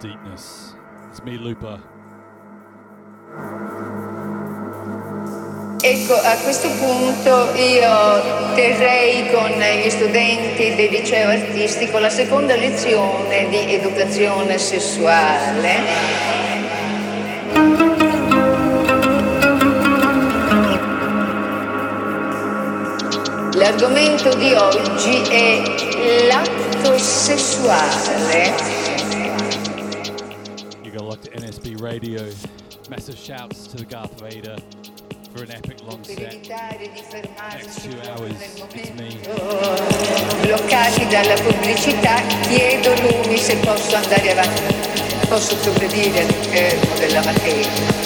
the deepness. It's me, Lupa. Ecco, a questo punto io terrei con gli studenti del liceo artistico la seconda lezione di educazione sessuale. L'argomento di oggi è l'atto sessuale. Radio. Massive shouts to the Garth Vader for an epic long set. Next two hours, it's me. bloccati dalla pubblicità, chiedo se posso andare avanti, posso all'interno eh, della materia.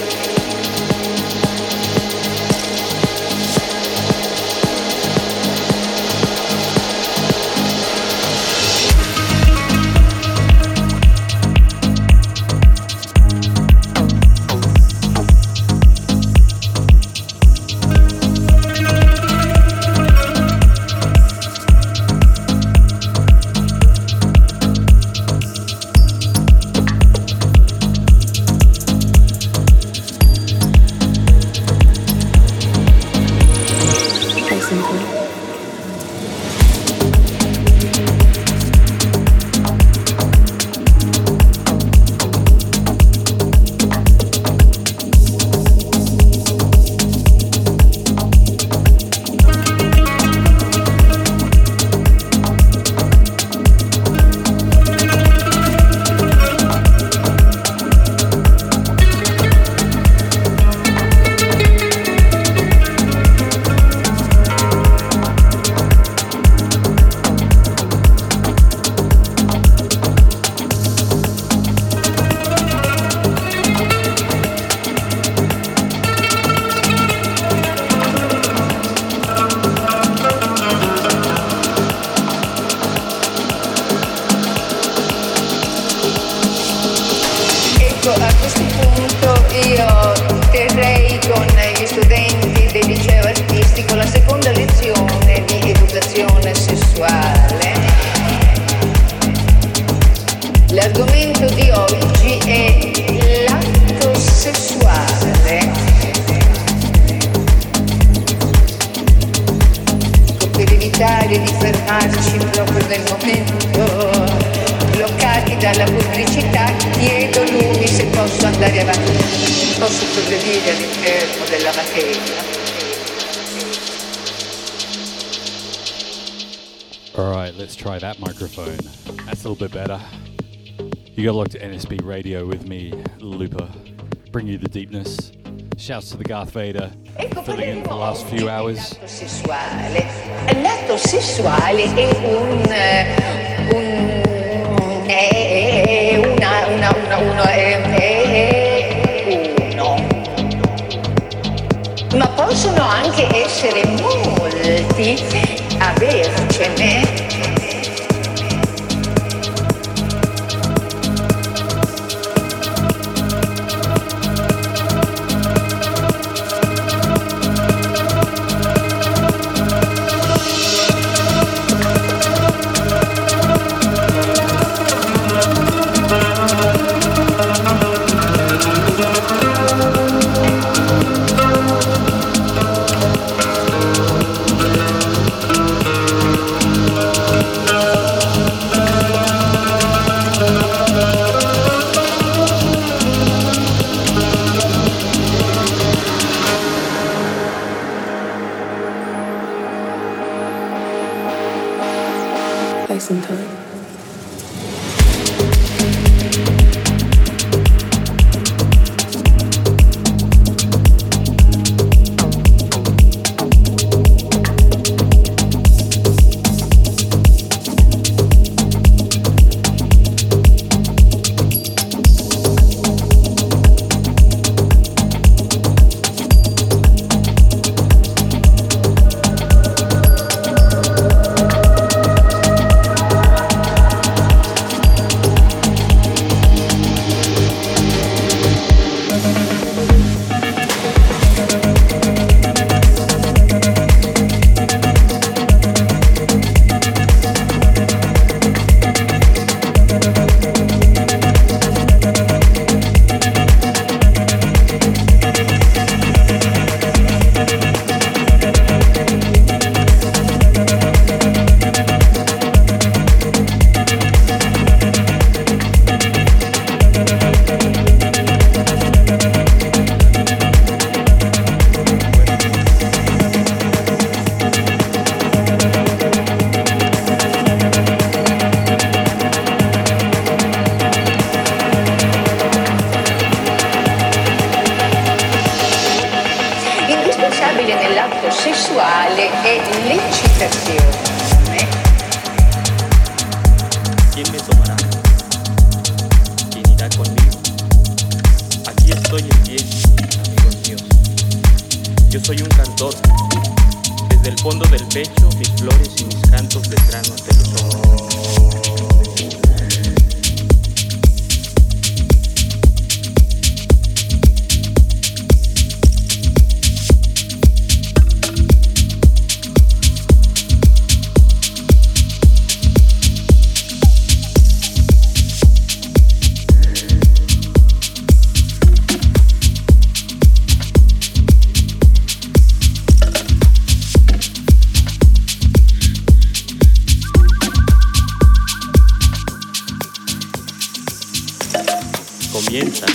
Dalla pubblicità chiedo lumi se posso andare avanti posso progredire all'interno della materia Alright, let's try that microphone. That's a little bit better. You got locked to NSB Radio with me, Llupa. Bring you the deepness. Shouts to the Garth Vader. ecco Filling in the last few hours. l'atto sessuale l'atto sessuale è un, eh, un è una, una, una, uno è, è uno. Ma possono anche essere molti avercene Comienza.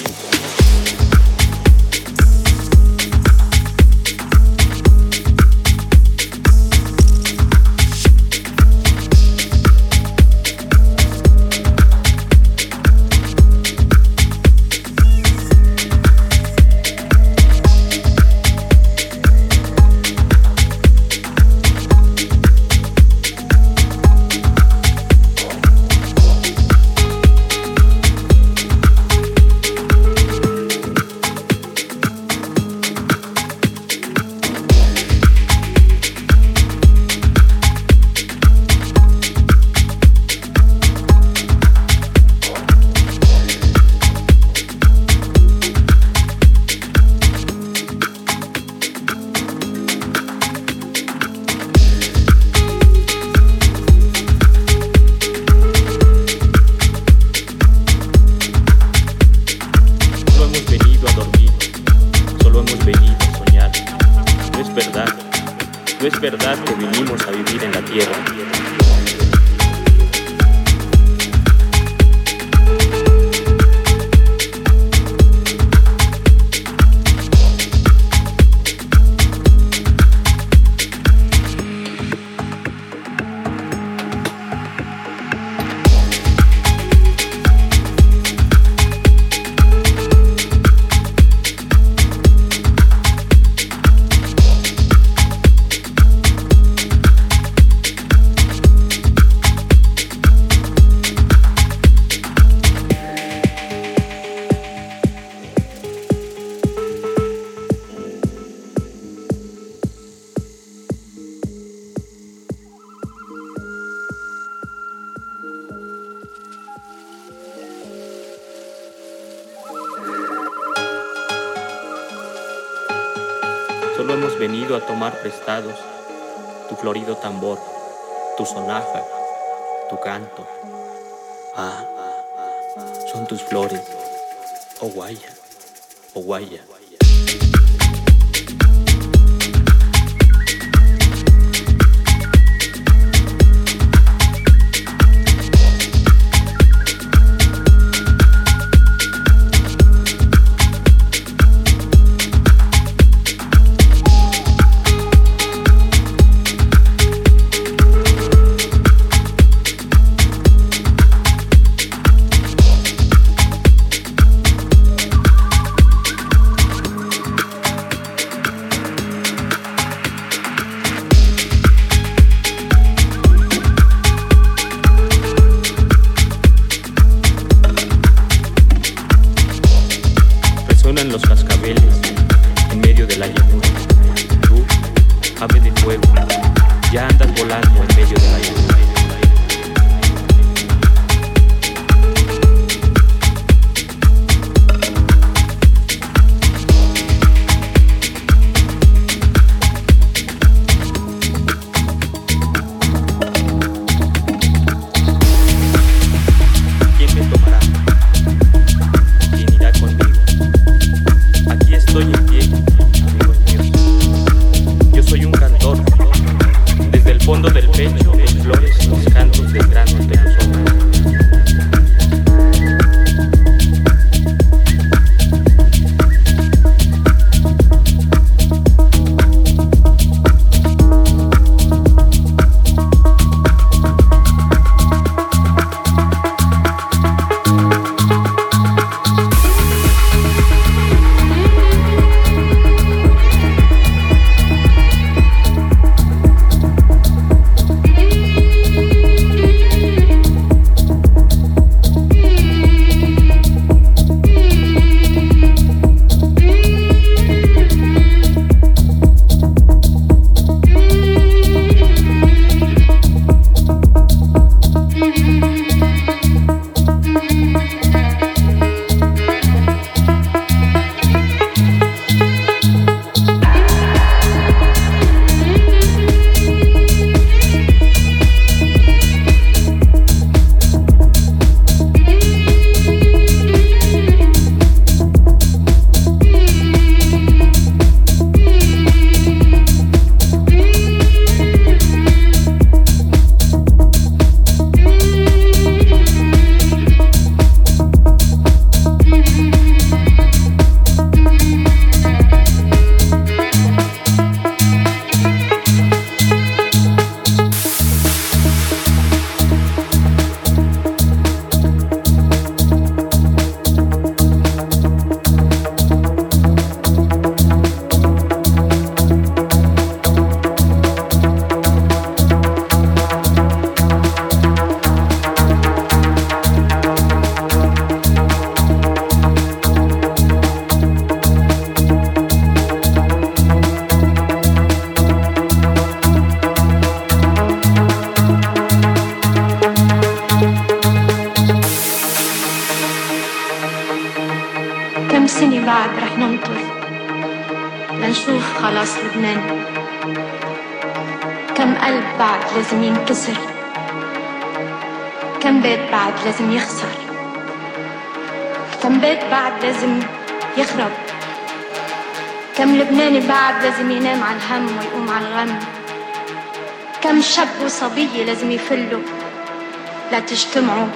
تجتمعوا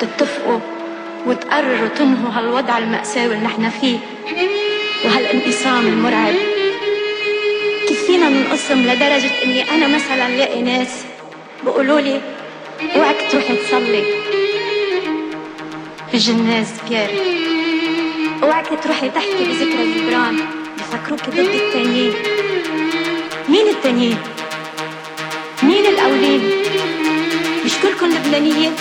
تتفقوا وتقرروا تنهوا هالوضع المأساوي اللي نحن فيه وهالانقسام المرعب كيف فينا ننقسم لدرجة إني أنا مثلا لاقي ناس بقولوا لي اوعك تروحي تصلي بجناز بيير اوعك تروحي تحكي بذكرى جبران بفكروك ضد التانيين مين التانيين؟ مين الأولين؟ مش كلكم لبنانيين؟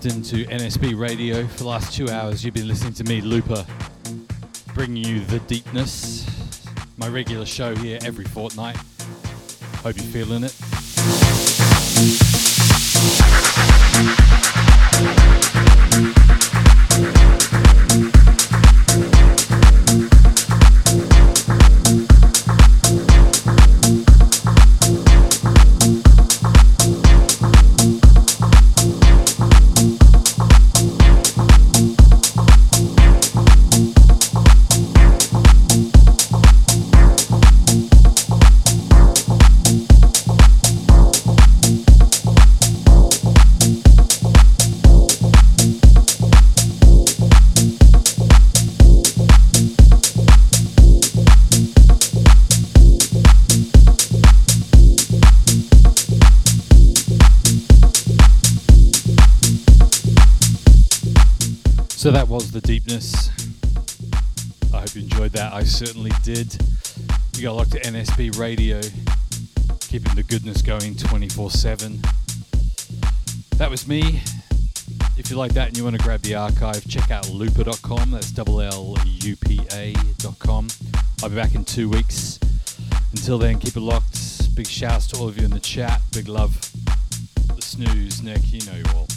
Locked into NSB Radio. For the last two hours, you've been listening to me, Llupa, bringing you the deepness. My regular show here every fortnight. Hope you're feeling it. Archive, check out llupa.com. That's double L U P A.com. I'll be back in two weeks. Until then, keep it locked. Big shouts to all of you in the chat. Big love. The snooze, Nick, you know you all.